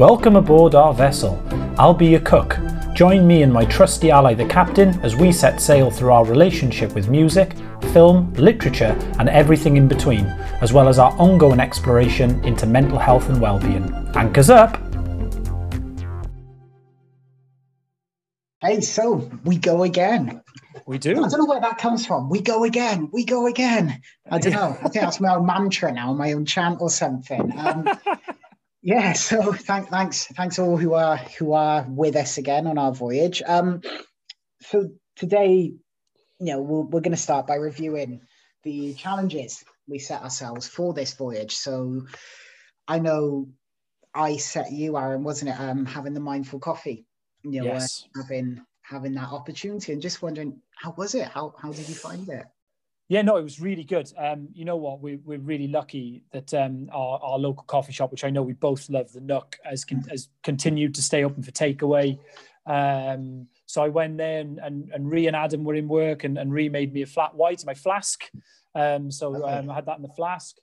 Welcome aboard our vessel. I'll be your cook. Join me and my trusty ally, the captain, as we set sail through our relationship with music, film, literature, and everything in between, as well as our ongoing exploration into mental health and well-being. Anchors up! Hey, so we go again. We do. I don't know where that comes from. We go again. We go again. I don't know. I think that's my own mantra now, my own chant or something. Um, yeah. So thank, thanks, thanks all who are who are with us again on our voyage. Um, so today, you know, we're, we're going to start by reviewing the challenges we set ourselves for this voyage. So I know I set you, Aaron, wasn't it? Um, having the mindful coffee. You know, Yes. uh, having having that opportunity and just wondering how was it? How how did you find it? Yeah, no, it was really good. Um, you know what? We, we're really lucky that um, our, our local coffee shop, which I know we both love, the Nook, has, con- has continued to stay open for takeaway. Um, so I went there and, and, and Ree and Adam were in work and, and Ree made me a flat white, my flask. Um, so um, I had that in the flask.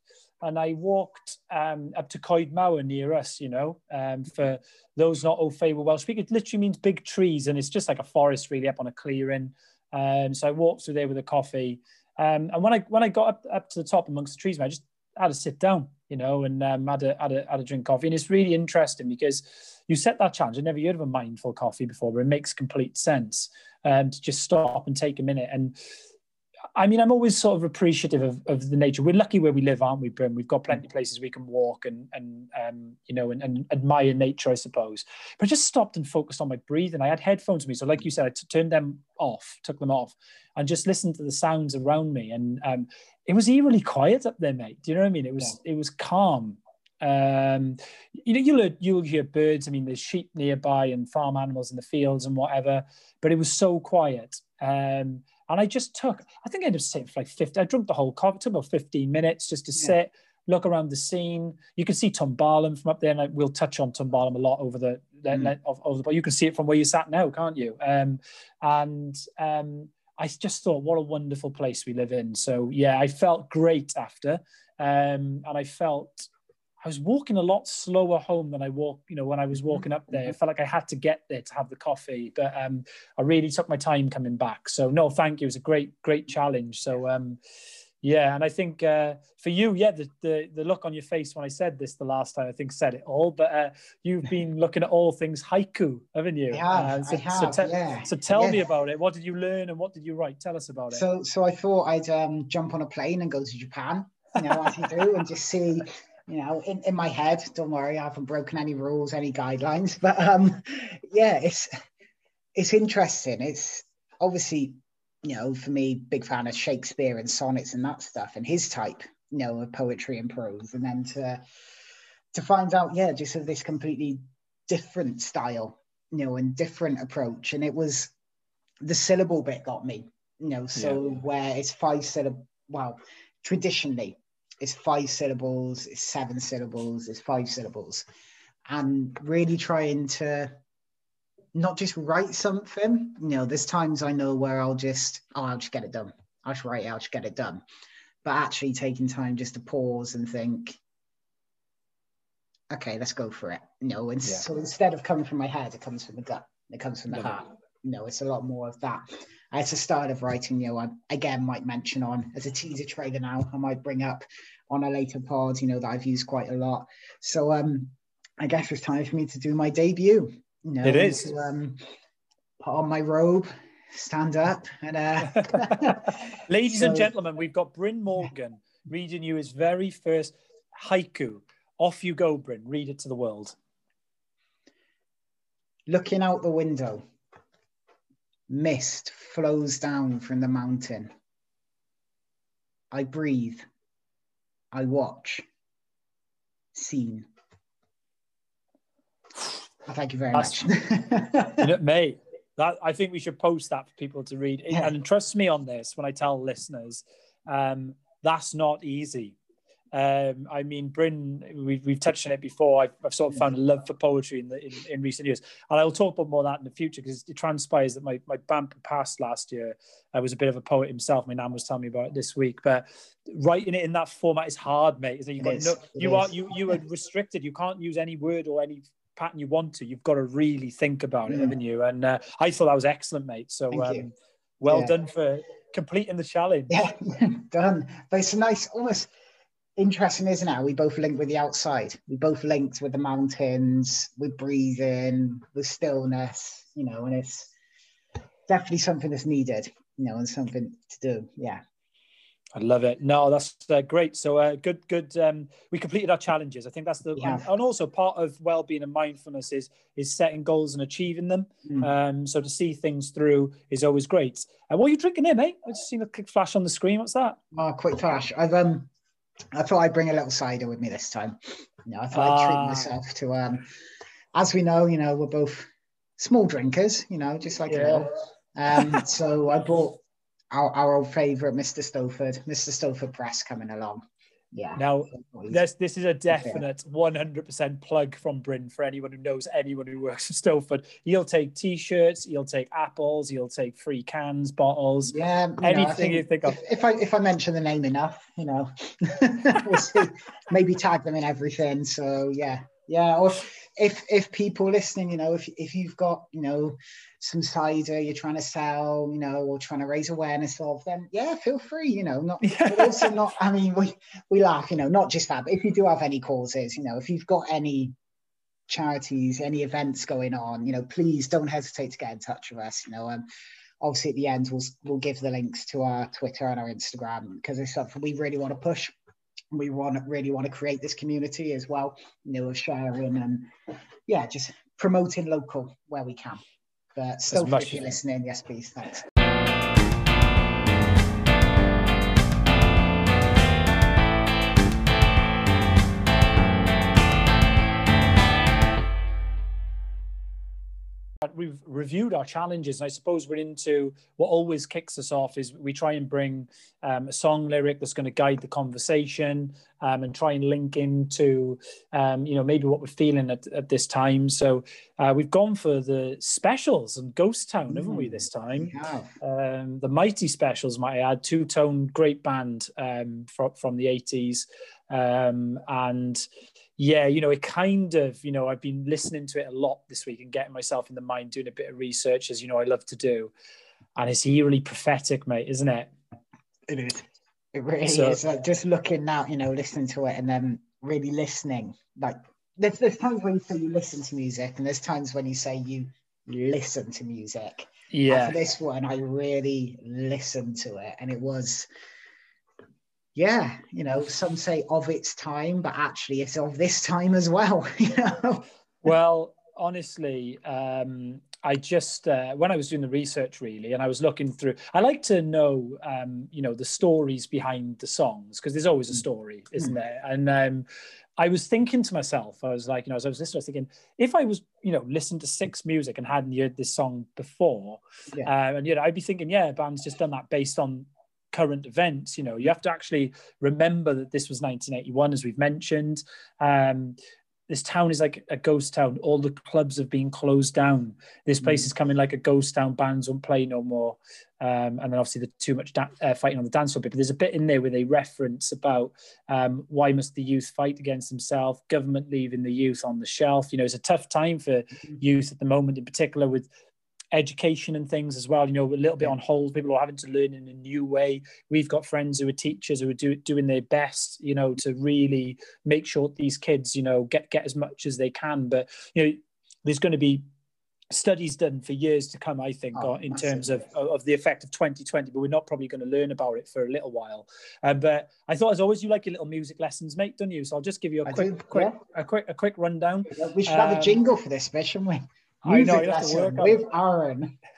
And I walked um, up to Coed Mawr near us, you know, um, for those not au fait with Welsh speak, it literally means big trees and it's just like a forest really up on a clearing. Um, so I walked through there with a coffee. Um, and when I when I got up, up to the top amongst the trees, I just had to sit down, you know, and um, had a had a had a drink coffee. And it's really interesting because you set that challenge. I never heard of a mindful coffee before, but it makes complete sense um, to just stop and take a minute. And I mean, I'm always sort of appreciative of, of the nature. We're lucky where we live, aren't we, Bryn? We've got plenty of places we can walk and and um, you know and, and admire nature, I suppose. But I just stopped and focused on my breathing. I had headphones with me, so like you said, I t- turned them off, took them off, and just listened to the sounds around me. And um, it was eerily quiet up there, mate. Do you know what I mean? It was it was calm. Um, you know, you'll you'll hear birds. I mean, there's sheep nearby and farm animals in the fields and whatever. But it was so quiet. Um, and I just took. I think I ended up sitting for like 50. I drank the whole coffee. Took about 15 minutes just to Yeah. sit, look around the scene. You can see Twmbarlwm from up there, and I, we'll touch on Twmbarlwm a lot over the Mm. mm. of, of the. But you can see it from where you sat now, can't you? Um, and um, I just thought, what a wonderful place we live in. So yeah, I felt great after, um, and I felt I was walking a lot slower home than I walk, you know, when I was walking up there. I felt like I had to get there to have the coffee, but um, I really took my time coming back. So no, thank you. It was a great, great challenge. So um, yeah, and I think uh, for you, yeah, the, the the look on your face when I said this the last time, I think said it all. But uh, you've been looking at all things haiku, haven't you? Have, Uh, so, I have, so, te- yeah. so tell yeah. me about it. What did you learn and what did you write? Tell us about it. So, so I thought I'd um, jump on a plane and go to Japan, you know, as you do, and just see, you know, in, in my head. Don't worry, I haven't broken any rules, any guidelines, but um, yeah, it's it's interesting. It's obviously, you know, for me, big fan of Shakespeare and sonnets and that stuff, and his type, you know, of poetry and prose, and then to to find out, yeah, just of this completely different style, you know, and different approach, and it was the syllable bit got me you know so where it's five syllable well traditionally it's five syllables it's seven syllables it's five syllables. And really trying to not just write something you know there's times i know where i'll just oh i'll just get it done. I'll just write it i'll just get it done. But actually taking time just to pause and think okay let's go for it. You know and Yeah. so instead of coming from my head it comes from the gut it comes from the it. heart. You know it's a lot more of that as a start of writing you know i again might mention on as a teaser trailer now i might bring up on a later pod you know that i've used quite a lot so um i guess it's time for me to do my debut you know It is. to, um put on my robe stand up and uh Ladies and gentlemen, we've got Bryn Morgan reading you his very first haiku. Off you go, Bryn. Read it to the world. looking out the window mist flows down from the mountain i breathe i watch seen thank you very That's- much You know, mate, that I think we should post that for people to read. Yeah. And trust me on this when I tell listeners, um, that's not easy. Um, I mean, Bryn, we've, we've touched on it before. I've, I've sort of found a love for poetry in, the, in, in recent years. And I'll talk about more of that in the future because it transpires that my, my bumper passed last year. I was a bit of a poet himself. My nan was telling me about it this week. But writing it in that format is hard, mate. Isn't it? You've got no, you are you you are restricted. You can't use any word or any pattern you want to, you've got to really think about it, Mm. haven't you? And uh, I thought that was excellent, mate. So um, well Yeah. done for completing the challenge. Yeah, done. But it's a nice, almost interesting, isn't it? We both linked with the outside. We both linked with the mountains, with breathing, with stillness, you know, and it's definitely something that's needed, you know, and something to do. Yeah. I love it. No, that's uh, great. So uh, good, good. Um, we completed our challenges. I think that's the, We and, also part of well-being and mindfulness is is setting goals and achieving them. Mm. Um, so to see things through is always great. Uh, what are you drinking here, mate? I just seen a quick flash on the screen. What's that? Oh, quick flash. I've um I thought I'd bring a little cider with me this time. You know, I thought I'd treat Ah. myself to um as we know, you know, we're both small drinkers, you know, just like you know. Um so I bought our, our old favourite Mr. Stowford, Mr. Stowford Press coming along. Yeah. Now, this this is a definite 100% plug from Bryn for anyone who knows anyone who works at Stowford. He'll take t-shirts, he'll take apples, he'll take free cans, bottles, yeah, you know, I anything you think of. if, if I if I mention the name enough, you know, we'll see. Maybe tag them in everything. So yeah, yeah. Or if if people listening, you know, if if you've got you know some cider you're trying to sell, you know, or trying to raise awareness of, then yeah, feel free. You know, not but also not. I mean, we we laugh, you know, not just that, but if you do have any causes, you know, if you've got any charities, any events going on, you know, please don't hesitate to get in touch with us. You know, um, obviously at the end we'll we'll give the links to our Twitter and our Instagram because it's something we really want to push. We want really want to create this community as well, you know, of sharing and yeah, just promoting local where we can. But still, if you're listening, yes, please, thanks. We've reviewed our challenges and i suppose we're into what always kicks us off is we try and bring um, a song lyric that's going to guide the conversation um, and try and link into um, you know maybe what we're feeling at, at this time. So uh, we've gone for the specials and ghost town haven't we Mm, this time? We have. um, the mighty specials might I add. Two tone great band um, from, from the 80s um, and yeah you know it kind of you know i've been listening to it a lot this week and getting myself in the mind doing a bit of research as you know i love to do and it's eerily prophetic mate isn't it It is. It really So- is. Like just looking now, you know, listening to it and then really listening. Like there's, there's times when you say you listen to music, and there's times when you say you listen to music. And yeah for this one, I really listened to it, and it was, yeah, you know, some say of its time, but actually it's of this time as well. You know, well honestly um i just uh, when i was doing the research really and i was looking through i like to know um you know the stories behind the songs because there's always a story isn't there and um i was thinking to myself i was like you know as i was listening i was thinking if i was you know listened to six music and hadn't heard this song before Yeah. uh, and you know i'd be thinking yeah band's just done that based on current events you know you have to actually remember that this was 1981 as we've mentioned um this town is like a ghost town. All the clubs have been closed down. This place Mm. is coming like a ghost town. Bands won't play no more. Um, and then obviously the too much da- uh, fighting on the dance floor bit. But there's a bit in there where they reference about um, why must the youth fight against themselves? Government leaving the youth on the shelf. You know, it's a tough time for youth at the moment, in particular with education and things as well. You know, a little bit on hold. People are having to learn in a new way. We've got friends who are teachers who are do, doing their best, you know, to really make sure these kids, you know, get get as much as they can. But you know, there's going to be studies done for years to come, I think, Oh, in terms of, of the effect of 2020, but we're not probably going to learn about it for a little while. Um, but I thought, as always, you like your little music lessons, mate, don't you? So I'll just give you a I quick, do, quick, yeah. a quick, a quick rundown. we should have Um, a jingle for this bit, shouldn't we? I know, you have to lesson work on with Aaron.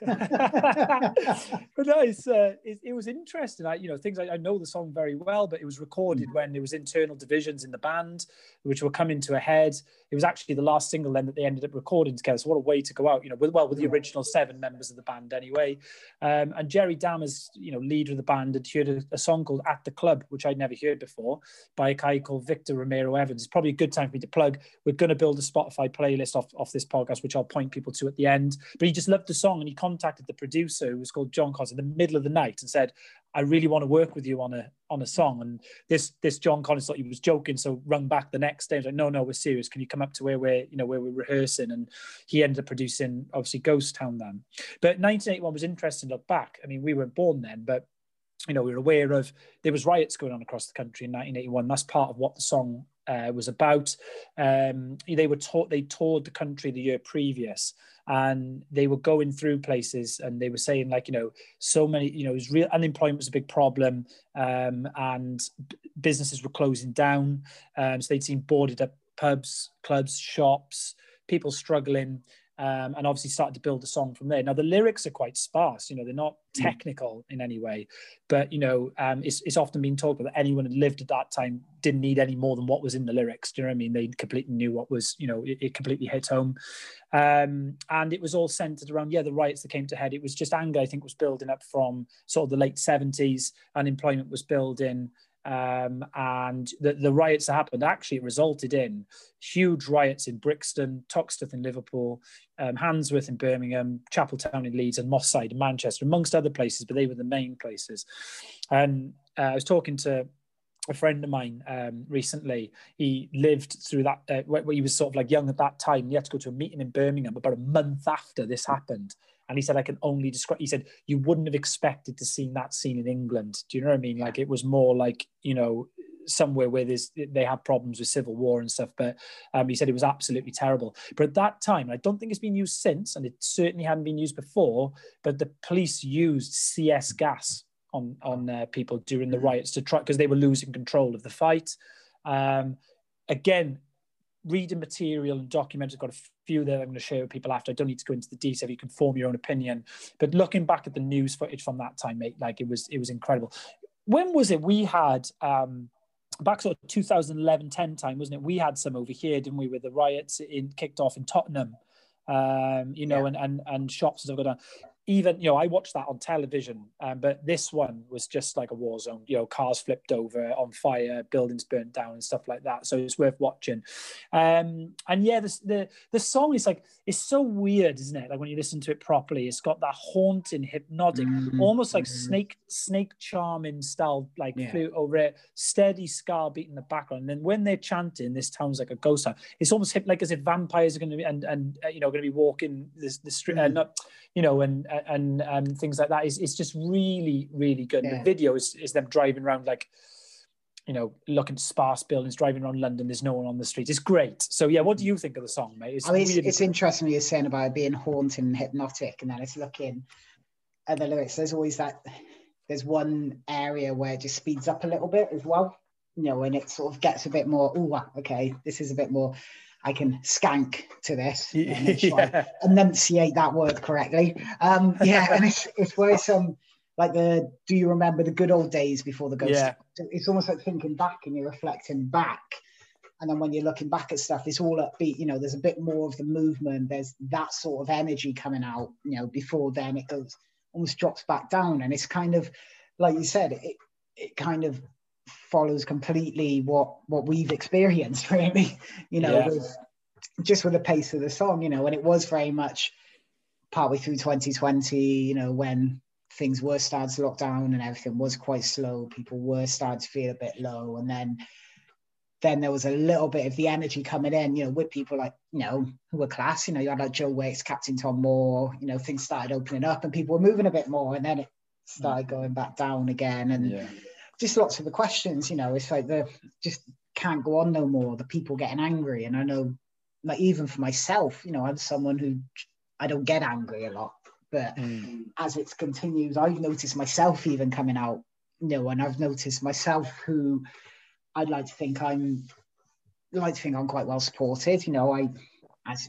but no, it's, uh, it, it was interesting. I, you know, things I, I know the song very well, but it was recorded Mm. when there was internal divisions in the band, which were coming to a head. It was actually the last single then that they ended up recording together. So what a way to go out, you know, with well with the Yeah. original seven members of the band anyway. Um, and Jerry Dammers, you know, leader of the band, had heard a, a song called "At the Club," which I'd never heard before, by a guy called Victor Romero Evans. It's probably a good time for me to plug. We're going to build a Spotify playlist off off this podcast, which I'll point people people to at the end. But he just loved the song and he contacted the producer, who was called John Collins, in the middle of the night and said, I really want to work with you on a on a song. And this this John Collins thought he was joking, so rung back the next day. He was like, no, no, we're serious. Can you come up to where we're you know where we're rehearsing? And he ended up producing obviously Ghost Town then. But 1981 was interesting. Look back. I mean, we weren't born then, but you know we were aware of there was riots going on across the country in 1981. That's part of what the song uh, was about. Um, they were taught they toured the country the year previous, and they were going through places, and they were saying like you know so many you know was real unemployment was a big problem, um, and b- businesses were closing down. Um, so they'd seen boarded up pubs, clubs, shops, people struggling um, and obviously started to build the song from there. Now the lyrics are quite sparse, you know, they're not mm. technical in any way, but you know, um, it's, it's often been talked that anyone who lived at that time didn't need any more than what was in the lyrics. Do you know what I mean? They completely knew what was, you know, it, it completely hit home, um, and it was all centered around yeah the riots that came to head. It was just anger, I think, was building up from sort of the late seventies. Unemployment was building um, and the, the riots that happened actually it resulted in huge riots in Brixton, Toxteth in Liverpool, um, Handsworth in Birmingham, Chapel Town in Leeds, and Moss Side in Manchester, amongst other places, but they were the main places. And uh, I was talking to a friend of mine um, recently. He lived through that, uh, where, he was sort of like young at that time. He had to go to a meeting in Birmingham about a month after this happened. And he said, I can only describe, he said, you wouldn't have expected to see that scene in England. Do you know what I mean? Like it was more like, you know, somewhere where there's they have problems with civil war and stuff. But um, he said it was absolutely terrible. But at that time, I don't think it's been used since, and it certainly hadn't been used before. But the police used CS gas on on uh, people during the mm. riots to try because they were losing control of the fight. Um, again, reading material and documents. Got a few that I'm going to share with people after. I don't need to go into the detail. You can form your own opinion. But looking back at the news footage from that time, mate, like it was it was incredible. When was it we had um back sort of 2011 10 time wasn't it we had some over here didn't we with the riots in kicked off in tottenham um, you know, yeah. and, and and shops have gone down even you know I watched that on television, um, but this one was just like a war zone. You know, cars flipped over, on fire, buildings burnt down, and stuff like that. So it's worth watching. Um, and yeah, the, the the song is like it's so weird, isn't it? Like when you listen to it properly, it's got that haunting, hypnotic, mm-hmm. almost like mm-hmm. snake snake charming style, like yeah. flute over it, steady ska beat in the background. And then when they're chanting, this town's like a ghost town. It's almost hip, like as if vampires are going to be and and uh, you know going to be walking this the street, uh, mm-hmm. uh, not you know, and and um, things like that. Is it's just really really good. Yeah. The video is is them driving around like you know, looking sparse buildings, driving around London. There's no one on the street. It's great. So yeah, what do you think of the song, mate? It's, I mean, it's, it's interesting what you're saying about it being haunting and hypnotic, and then it's looking at the lyrics. There's always that. There's one area where it just speeds up a little bit as well, you know, and it sort of gets a bit more. Oh, okay, this is a bit more. I can skank to this, yeah. enunciate that word correctly. Um, yeah, and it's, it's where some like the do you remember the good old days before the ghost? Yeah. It's almost like thinking back and you're reflecting back. And then when you're looking back at stuff, it's all upbeat. You know, there's a bit more of the movement. There's that sort of energy coming out. You know, before then it goes almost drops back down, and it's kind of like you said, it it kind of follows completely what what we've experienced really you know yeah. with, just with the pace of the song you know and it was very much partly through 2020 you know when things were starting to lock down and everything was quite slow people were starting to feel a bit low and then then there was a little bit of the energy coming in, you know, with people like, you know, who were class, you know, you had like Joe Wicks, Captain Tom Moore, you know, things started opening up and people were moving a bit more and then it started mm. going back down again. And yeah just lots of the questions, you know, it's like the just can't go on no more. The people getting angry. And I know like even for myself, you know, I'm someone who I don't get angry a lot. But mm. as it continues, I've noticed myself even coming out, you know, and I've noticed myself who I'd like to think I'm like to think I'm quite well supported. You know, I as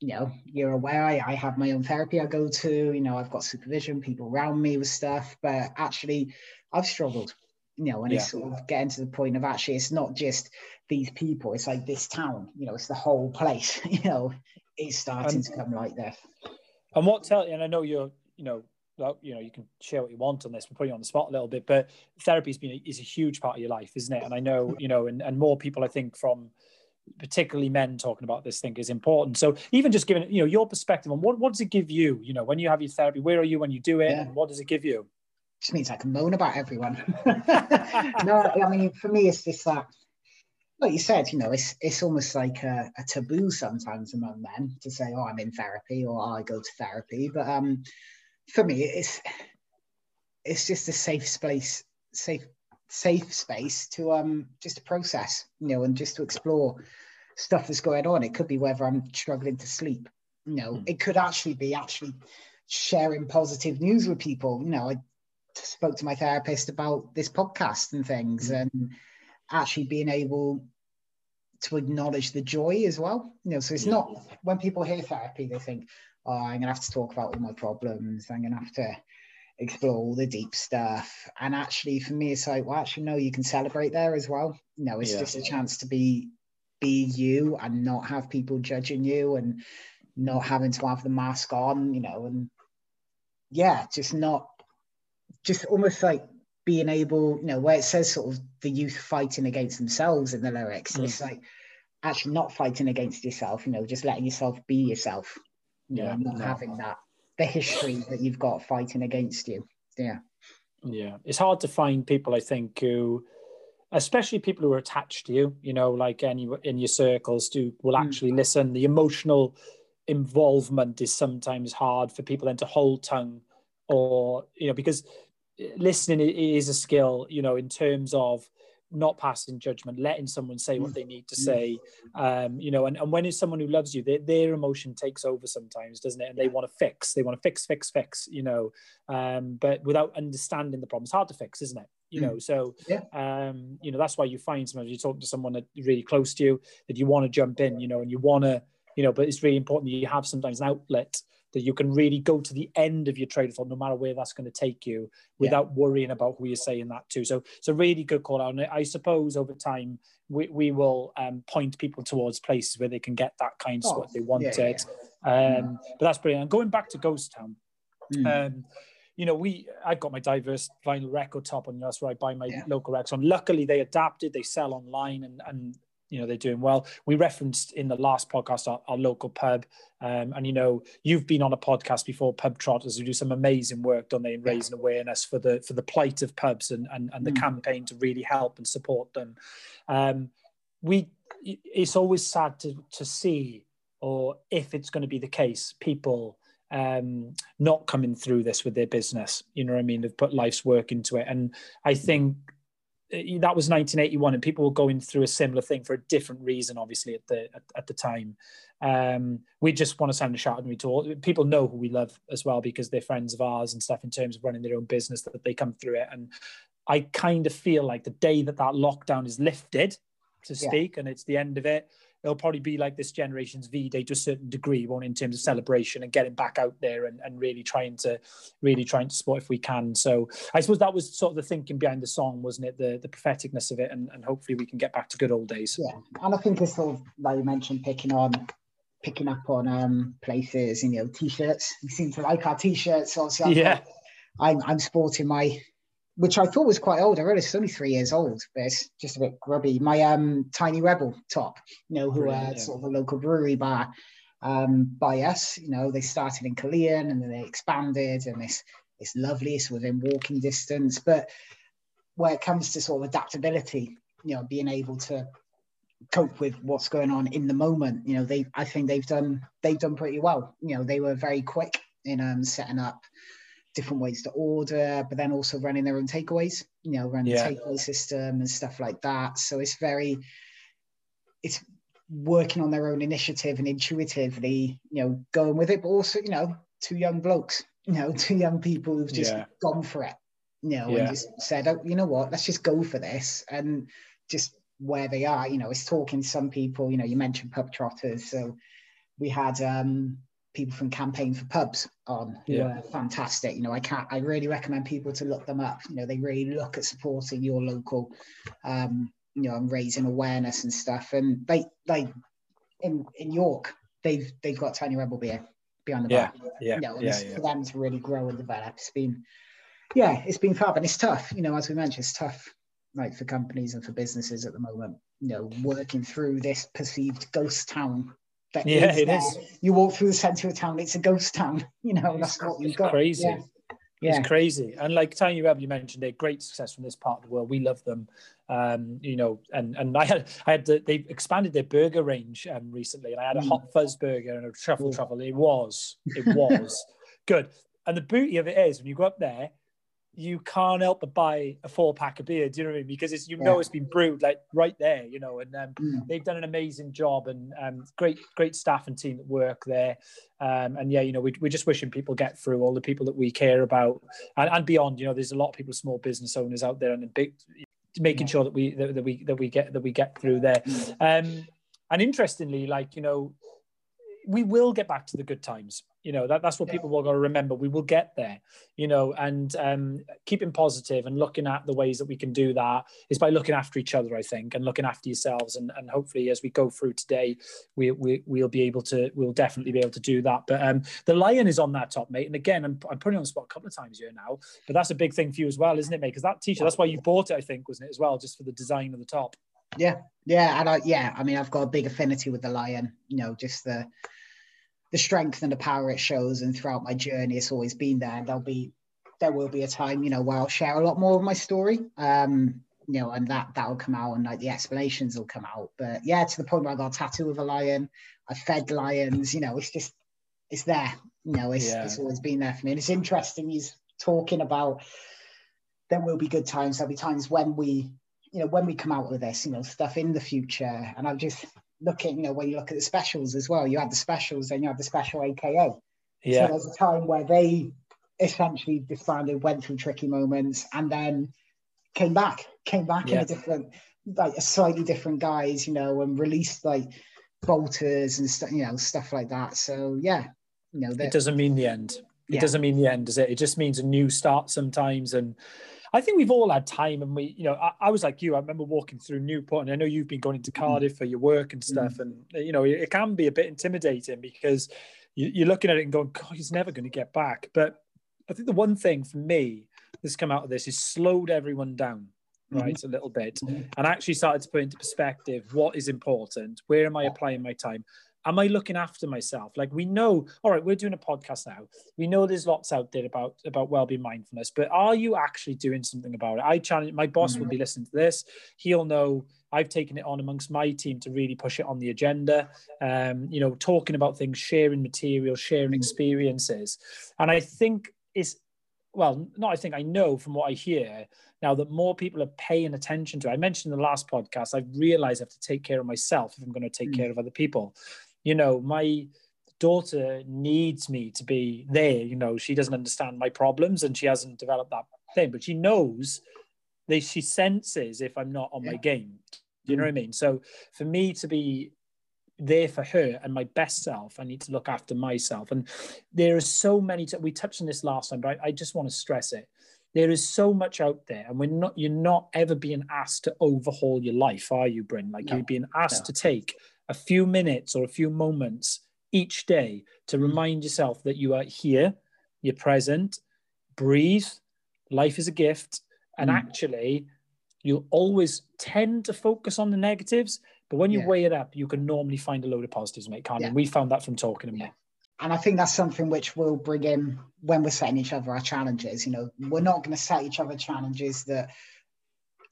you know, you're aware I, I have my own therapy I go to, you know, I've got supervision, people around me with stuff, but actually I've struggled you know, and yeah. it's sort of getting to the point of actually it's not just these people, it's like this town, you know, it's the whole place, you know, it's starting and, to come like this. And what tell you, and I know you're, you know, well, you know, you can share what you want on this. We're putting you on the spot a little bit, but therapy's been a, is a huge part of your life, isn't it? And I know, you know, and, and more people, I think, from particularly men talking about this thing is important. So even just giving you know your perspective on what what does it give you? You know, when you have your therapy, where are you when you do it, yeah. and what does it give you? Just means I can moan about everyone. no, I mean for me it's just that like you said, you know, it's it's almost like a, a, taboo sometimes among men to say, "Oh, I'm in therapy" or oh, "I go to therapy." But um, for me, it's it's just a safe space, safe safe space to um just to process, you know, and just to explore stuff that's going on. It could be whether I'm struggling to sleep. You know, mm. it could actually be actually sharing positive news with people. You know, I spoke to my therapist about this podcast and things, mm. and actually being able to acknowledge the joy as well. You know, so it's yeah. not when people hear therapy, they think, "Oh, I'm gonna have to talk about all my problems. I'm gonna have to." explore all the deep stuff. And actually, for me, it's like, well, actually, no, you can celebrate there as well. You know, it's yeah. just a chance to be be you and not have people judging you and not having to have the mask on, you know, and yeah, just not just almost like being able, you know, where it says sort of the youth fighting against themselves in the lyrics, mm. it's like actually not fighting against yourself, you know, just letting yourself be yourself, you yeah, know, not no. having that the history that you've got fighting against you. Yeah. Yeah. It's hard to find people, I think, who, especially people who are attached to you, you know, like any in your circles, do will hmm. actually mm. listen. The emotional involvement is sometimes hard for people then to hold tongue or, you know, because listening is a skill, you know, in terms of not passing judgment, letting someone say what they need to mm. say. Um, you know, and, and when it's someone who loves you, they, their emotion takes over sometimes, doesn't it? And they want to fix, they want to fix, fix, fix, you know, um, but without understanding the problem, it's hard to fix, isn't it? You know, mm. so, yeah. um, you know, that's why you find sometimes you talk to someone that really close to you that you want to jump in, you know, and you want to, you know, but it's really important that you have sometimes an outlet that you can really go to the end of your train of thought, no matter where that's going to take you, without yeah. worrying about who you're saying that to. So it's a really good call out. And I suppose over time we, we will um, point people towards places where they can get that kind of oh, what they wanted. Yeah, yeah. Um, but that's brilliant. And going back to Ghost Town, mm. um, you know, we I've got my diverse vinyl record top on. That's where I buy my local records on. Luckily, they adapted. They sell online, and and you know they're doing well. We referenced in the last podcast our, our local pub, um, and you know you've been on a podcast before, Pub Trotters, who do some amazing work, don't they, in raising awareness for the for the plight of pubs and and, and the mm. campaign to really help and support them. Um, we it's always sad to to see, or if it's going to be the case, people um, not coming through this with their business. You know what I mean? They've put life's work into it, and I think that was 1981 and people were going through a similar thing for a different reason obviously at the at, at the time um, we just want to send a shout out to all people know who we love as well because they're friends of ours and stuff in terms of running their own business that they come through it and i kind of feel like the day that that lockdown is lifted to speak yeah. and it's the end of it it'll probably be like this generation's V Day to a certain degree, won't in terms of celebration and getting back out there and, and really trying to really trying to support if we can. So I suppose that was sort of the thinking behind the song, wasn't it? The the propheticness of it and, and hopefully we can get back to good old days. Yeah. And I think it's sort of like you mentioned, picking on picking up on um places, you know, t-shirts. We seem to like our t-shirts. Obviously, yeah. I'm I'm sporting my which I thought was quite old. I realized it's only three years old, but it's just a bit grubby. My um Tiny Rebel top, you know, who are yeah. sort of a local brewery bar um, by us. You know, they started in Caerleon and then they expanded, and it's it's lovely. It's within walking distance, but where it comes to sort of adaptability, you know, being able to cope with what's going on in the moment, you know, they I think they've done they've done pretty well. You know, they were very quick in um, setting up different ways to order, but then also running their own takeaways, you know, running yeah. the takeaway system and stuff like that. So it's very, it's working on their own initiative and intuitively, you know, going with it, but also, you know, two young blokes, you know, two young people who've just yeah. gone for it, you know, yeah. and just said, oh, you know what, let's just go for this and just where they are, you know, it's talking to some people, you know, you mentioned pub trotters. So we had um people from Campaign for Pubs on who yeah. are fantastic. You know, I can't. I really recommend people to look them up. You know, they really look at supporting your local, um, you know, and raising awareness and stuff. And they, like in in York, they've they've got Tiny Rebel beer behind the yeah, bar. Yeah, you know, yeah, yeah. for them to really grow and develop. It's been, yeah, it's been fab, and it's tough. You know, as we mentioned, it's tough like for companies and for businesses at the moment. You know, working through this perceived ghost town. That yeah, it is. You walk through the centre of town; it's a ghost town. You know, it's, that's what you've got. Crazy. Yeah. Yeah. It's crazy. And like Tiny you mentioned, they're great success from this part of the world. We love them. Um, you know, and and I had I had the, they expanded their burger range um, recently, and I had a mm. hot fuzz burger and a truffle Ooh. truffle. It was it was good. And the beauty of it is when you go up there, you can't help but buy a four pack of beer. Do you know what I mean? Because it's you yeah. know it's been brewed like right there, you know, and um, mm. they've done an amazing job and um, great great staff and team that work there. Um, and yeah, you know, we, we're just wishing people get through all the people that we care about and, and beyond. You know, there's a lot of people, small business owners out there, and big making sure that we that, that we that we get that we get through there. Mm. Um, and interestingly, like you know, we will get back to the good times you know that, that's what people will got to remember. We will get there you know and um, keeping positive and looking at the ways that we can do that is by looking after each other i think and looking after yourselves. And, and hopefully as we go through today we, we we'll be able to we'll definitely be able to do that. But um, the lion is on that top mate. And again I'm, I'm putting on the spot a couple of times here now but that's a big thing for you as well isn't it mate? Because that t-shirt that's why you bought it i think wasn't it as well just for the design of the top? Yeah. Yeah. And I, yeah i mean i've got a big affinity with the lion you know just the the strength and the power it shows. And throughout my journey, it's always been there. There'll be there will be a time, you know, where I'll share a lot more of my story. Um, you know, and that that'll come out and like the explanations will come out. But yeah, to the point where I got a tattoo of a lion, I fed lions, you know, it's just it's there. You know, it's yeah. it's always been there for me. And it's interesting he's talking about there will be good times, there'll be times when we, you know, when we come out with this, you know, stuff in the future. And I've just look at, you know, when you look at the specials as well, you had the specials, then you had the special AKA. Yeah. So there's a time where they essentially disbanded, went through tricky moments, and then came back, came back yeah. in a different, like a slightly different guise, you know, and released like bolters and stuff, you know, stuff like that. So yeah, you know, it doesn't mean the end. It yeah. doesn't mean the end, does it? It just means a new start sometimes, and I think we've all had time, and we, you know, I, I, was like you. I remember walking through Newport, and I know you've been going into mm. Cardiff for your work and stuff, mm. and you know, it can be a bit intimidating because you, are looking at it and going, "God, he's never going to get back." But I think the one thing for me that's come out of this is slowed everyone down mm-hmm. right mm-hmm. a little bit mm-hmm. and actually started to put into perspective what is important where am i applying my time am I looking after myself? Like we know, all right, we're doing a podcast now. We know there's lots out there about about well-being mindfulness, but are you actually doing something about it? I challenge my boss mm-hmm. will be listening to this. He'll know I've taken it on amongst my team to really push it on the agenda. Um, you know, talking about things, sharing material, sharing mm-hmm. experiences, and I think it's well, not I think I know from what I hear now that more people are paying attention to. It. I mentioned in the last podcast, I've realized I have to take care of myself if I'm going to take mm. care of other people you know, my daughter needs me to be there. You know, she doesn't understand my problems and she hasn't developed that thing, but she knows that she senses if I'm not on my game. Do you know what I mean? So for me to be there for her and my best self, I need to look after myself. And there are so many, t- we touched on this last time, but I, I just want to stress it. There is so much out there, and we're not, you're not ever being asked to overhaul your life, are you, Bryn? Like no, you're being asked no. to take a few minutes or a few moments each day to mm. remind yourself that you are here, you're present, breathe, life is a gift. And mm. actually, you'll always tend to focus on the negatives, but when you yeah. weigh it up, you can normally find a load of positives, mate, can't yeah. you? We found that from talking to yeah. me. And I think that's something which we'll bring in when we're setting each other our challenges. You know, we're not going to set each other challenges that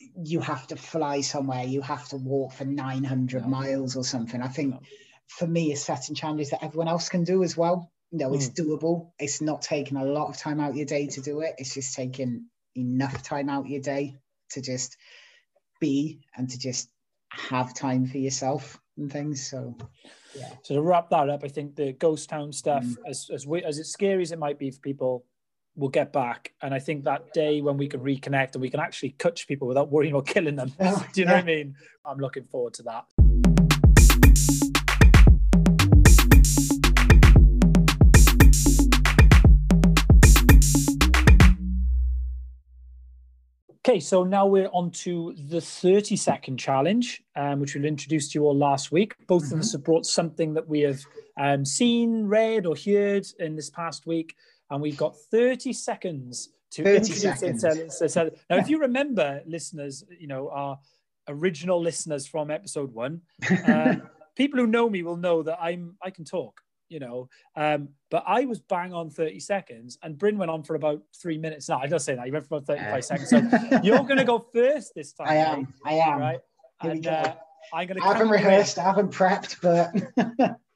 you have to fly somewhere, you have to walk for 900 no. miles or something. I think no. for me, it's setting challenges that everyone else can do as well. You know, mm. it's doable. It's not taking a lot of time out your day to do it. It's just taking enough time out your day to just be and to just have time for yourself and things. So, yeah. So to wrap that up, I think the ghost town stuff, mm. as as we, as it's scary as it might be for people, we'll get back. And I think that day when we can reconnect and we can actually catch people without worrying about killing them. Do you know yeah. what I mean? I'm looking forward to that. Okay, so now we're on to the 30 second challenge, um, which we introduced to you all last week. Both mm-hmm. of us have brought something that we have um, seen, read, or heard in this past week and we've got 30 seconds to 30 introduce seconds. itself. Now, if you remember, listeners, you know, our original listeners from episode one, um, people who know me will know that I'm I can talk, you know. Um, but I was bang on 30 seconds, and Bryn went on for about three minutes. No, I don't say that. He went for about 35 Yeah. seconds. So you're going to go first this time. I am. mate, I am. Right. Here And uh, I'm going to. I haven't rehearsed. I haven't prepped, but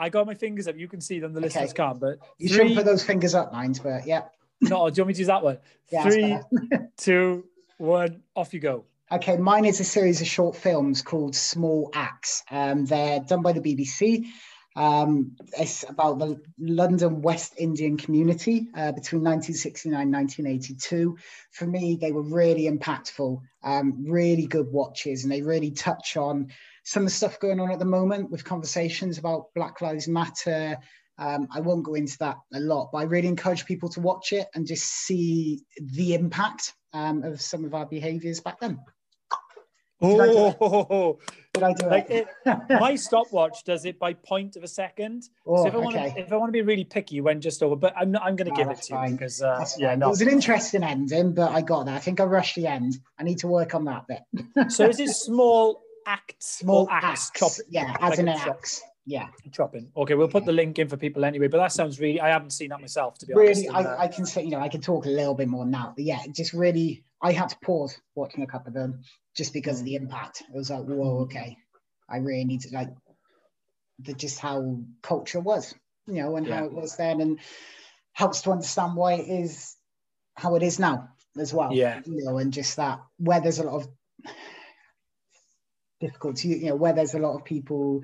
I got my fingers up. You can see them. The Okay. listeners can't. But you three. shouldn't put those fingers up, mind. But yeah. No, do you want me to use that one? Yeah, Three, two, one. Off you go. Okay, mine is a series of short films called Small Axe. Um, they're done by the BBC. Um, it's about the London West Indian community uh, between 1969 and 1982. For me, they were really impactful, um, really good watches, and they really touch on some of the stuff going on at the moment with conversations about Black Lives Matter. Um, I won't go into that a lot, but I really encourage people to watch it and just see the impact um, of some of our behaviors back then. Did I do it? Oh, Did I do like it? it, my stopwatch does it by point of a second. oh, so if I want okay. to, if I want to be really picky, you went just over. But I'm not, I'm going to No, give it to fine. you because uh, yeah, fine. It was an interesting ending, but I got that. I think I rushed the end. I need to work on that bit. So is it small acts, Small or acts, acts. chop, Yeah, as like an axe. Yeah, chopping? Okay, we'll put the link in for people anyway. But that sounds really. I haven't seen that myself to be honest. really. uh, I, I can say, you know, I can talk a little bit more now, but yeah, just really, I had to pause watching a couple of them just because of the impact. It was like, whoa, okay, I really need to like, the just how culture was, you know, and how it was then, and helps to understand why it is how it is now as well. Yeah. you know, and just that where there's a lot of difficulty, you know, where there's a lot of people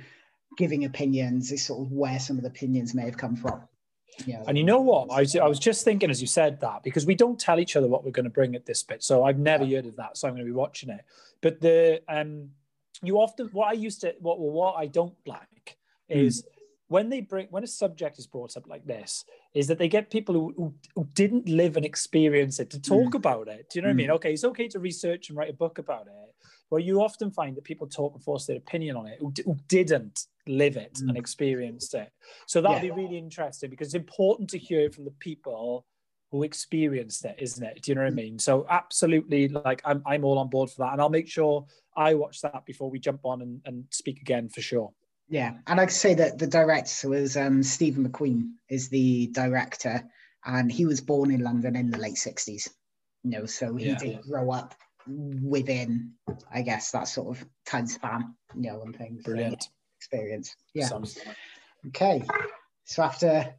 giving opinions is sort of where some of the opinions may have come from. You know, And you know what? I was, I was just thinking as you said that because we don't tell each other what we're going to bring at this bit. So I've never heard of that. So I'm going to be watching it. But the um, you often what I used to what what I don't like hmm. is when they bring when a subject is brought up like this is that they get people who, who, who didn't live and experience it to talk hmm. about it. Do you know what I hmm. mean? Okay, it's okay to research and write a book about it, but you often find that people talk and force their opinion on it who, d- who didn't live it and Mm. experienced it. So that'd Yeah. be really interesting because it's important to hear it from the people who experienced it, isn't it? Do you know what I mean? So absolutely, like I'm, I'm all on board for that, and I'll make sure I watch that before we jump on and, and speak again for sure. Yeah, and I'd say that the director was um, Stephen McQueen is the director, and he was born in London in the late sixties. You know, so he Yeah. did grow up within, I guess, that sort of time span. You know, and things. So, yeah, Brilliant. experience. Yeah. Sounds- Okay. So after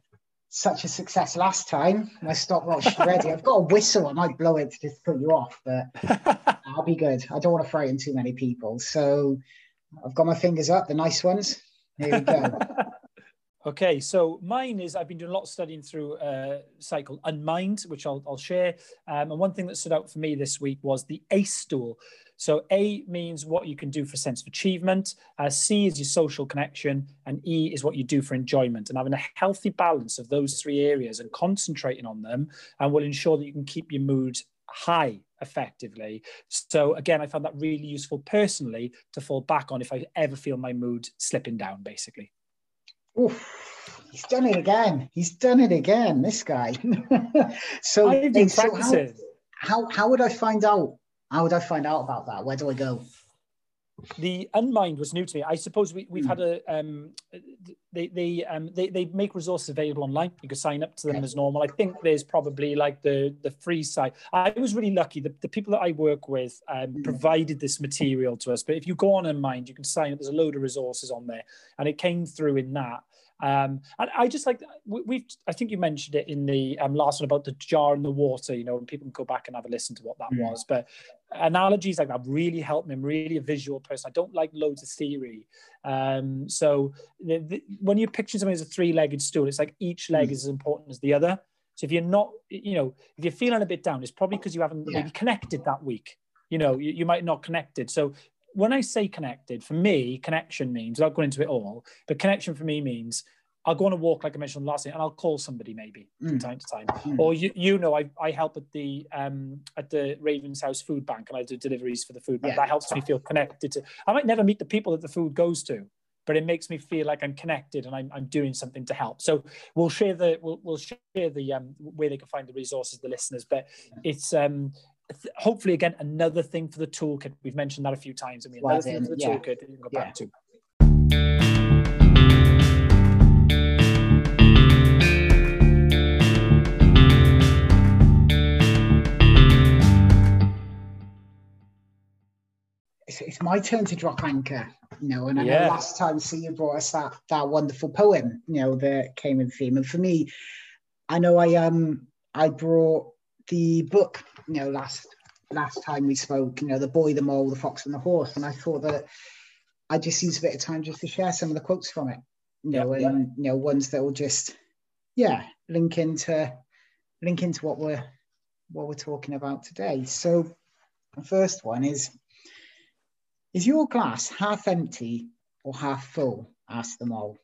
such a success last time, my stopwatch ready. I've got a whistle. I might blow it to just put you off, but I'll be good. I don't want to frighten too many people. So I've got my fingers up, the nice ones. Here we go. Okay, so mine is I've been doing a lot of studying through a site called Unmind, which I'll, I'll share. Um, and one thing that stood out for me this week was the ACE stool. So A means what you can do for sense of achievement, uh, C is your social connection, and E is what you do for enjoyment. And having a healthy balance of those three areas and concentrating on them and will ensure that you can keep your mood high effectively. So again, I found that really useful personally to fall back on if I ever feel my mood slipping down, basically. Oof, he's done it again. He's done it again, this guy. so, I've been so how, how, how would I find out? How would I find out about that? Where do I go? The unmind was new to me. I suppose we, we've Hmm. had a um, they they um they, they make resources available online. You can sign up to them as normal. I think there's probably like the the free site. I was really lucky. The, the people that I work with um, Hmm. provided this material to us. But if you go on Unmind, you can sign up. There's a load of resources on there, and it came through in that. Um, and I just like we- we've. I think you mentioned it in the um, last one about the jar and the water. You know, and people can go back and have a listen to what that was. But analogies like that really help me. I'm really a visual person. I don't like loads of theory. Um, so the, the, when you're picturing something as a three-legged stool, it's like each leg Mm. is as important as the other. So if you're not, you know, if you're feeling a bit down, it's probably because you haven't Yeah. maybe connected that week. You know, you, you might not connected. So when I say connected, for me, connection means without going into it all, but connection for me means I'll go on a walk like I mentioned last night, and I'll call somebody maybe from Mm. time to time. Mm. Or you, you know, I, I help at the um, at the Ravens House Food Bank, and I do deliveries for the food bank. Yeah. That helps me feel connected to. I might never meet the people that the food goes to, but it makes me feel like I'm connected and I'm, I'm doing something to help. So we'll share the we'll, we'll share the um, where they can find the resources, the listeners. But it's um, th- hopefully again another thing for the toolkit. We've mentioned that a few times. I mean, another thing for the yeah. toolkit that you can go back to. it's, it's my turn to drop anchor, you know. And I yeah. know last time, see you brought us that that wonderful poem, you know, that came in theme. And for me, I know I um I brought the book, you know, last last time we spoke, you know, the boy, the mole, the fox, and the horse, and I thought that I just use a bit of time just to share some of the quotes from it, you know, yeah, and yeah. you know, ones that will just, yeah, link into link into what we're what we're talking about today. So the first one is is your glass half empty or half full? asked the mole.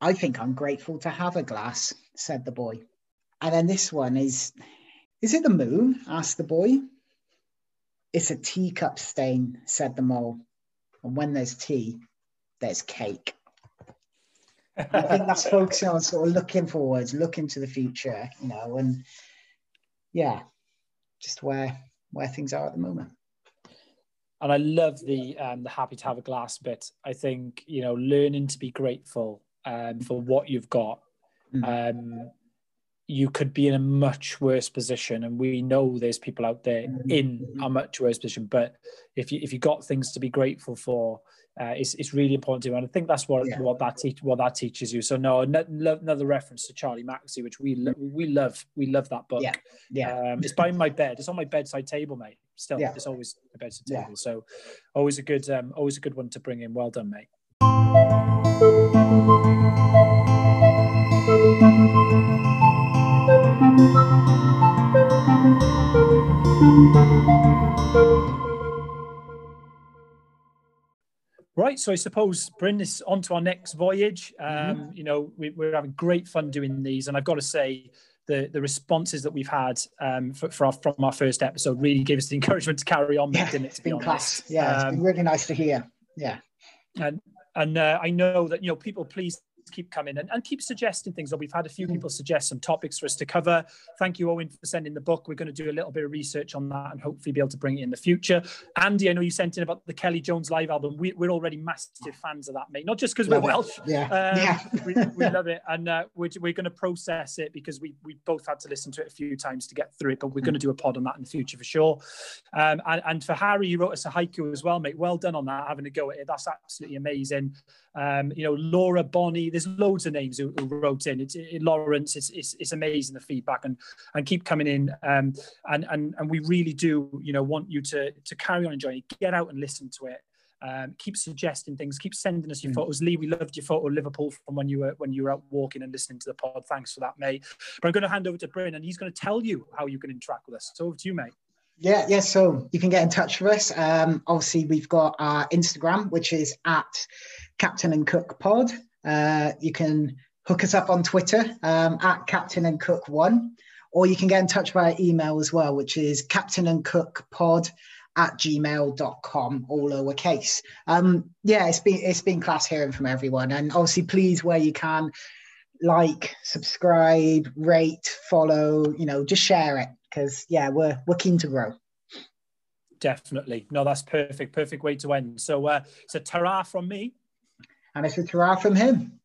I think I'm grateful to have a glass, said the boy. And then this one is Is it the moon? asked the boy. It's a teacup stain, said the mole. And when there's tea, there's cake. I think that's focusing on sort of looking forwards, looking to the future, you know, and yeah, just where where things are at the moment and I love the um, the happy to have a glass bit. I think you know, learning to be grateful um, for what you've got. Mm. Um, you could be in a much worse position, and we know there's people out there mm-hmm. in a much worse position. But if you if you got things to be grateful for, uh, it's, it's really important to you. And I think that's what yeah. what that te- what that teaches you. So no, another reference to Charlie Mackesy, which we lo- we love we love that book. Yeah, yeah. Um, it's by my bed. It's on my bedside table, mate still yeah. it's always a better table. Yeah. So always a good um, always a good one to bring in. Well done, mate. Right, so I suppose bring this on to our next voyage. Um, mm-hmm. You know, we, are having great fun doing these, and I've got to say, the the responses that we've had um, for, for our, from our first episode really gave us the encouragement to carry on, yeah, didn't it? To be honest, class. yeah, um, it's been um, really nice to hear. Yeah, and and uh, I know that you know people please keep coming and, and keep suggesting things. We've had a few mm-hmm. people suggest some topics for us to cover. Thank you, Owen, for sending the book. We're going to do a little bit of research on that and hopefully be able to bring it in the future. Andy, I know you sent in about the Kelly Jones live album. We, are already massive fans of that, mate. Not just because we're Welsh. Yeah. Um, yeah. we, we, love it. And uh, we're, we're going to process it because we, we both had to listen to it a few times to get through it, but we're mm. going to do a pod on that in the future for sure. Um, and, and for Harry, you wrote us a haiku as well, mate. Well done on that, having a go at it. That's absolutely amazing. Um, you know, Laura Bonnie, there's loads of names who, who wrote in. It's it, Lawrence, it's, it's, it's amazing the feedback and and keep coming in. Um, and and and we really do, you know, want you to to carry on enjoying it. Get out and listen to it. Um, keep suggesting things. Keep sending us your mm. photos. Lee, we loved your photo of Liverpool from when you were when you were out walking and listening to the pod. Thanks for that, mate. But I'm going to hand over to Bryn, and he's going to tell you how you can interact with us. So over to you, mate. Yeah, yeah. So you can get in touch with us. Um, obviously, we've got our Instagram, which is at Captain and Cook Pod. Uh, you can hook us up on Twitter um, at Captain and Cook One, or you can get in touch via email as well, which is Captain and Cook Pod at gmail.com all lowercase um yeah it's been it's been class hearing from everyone and obviously please where you can like subscribe rate follow you know just share it because yeah, we're we're keen to grow. Definitely. No, that's perfect. Perfect way to end. So uh so ta from me. And it's a ta from him.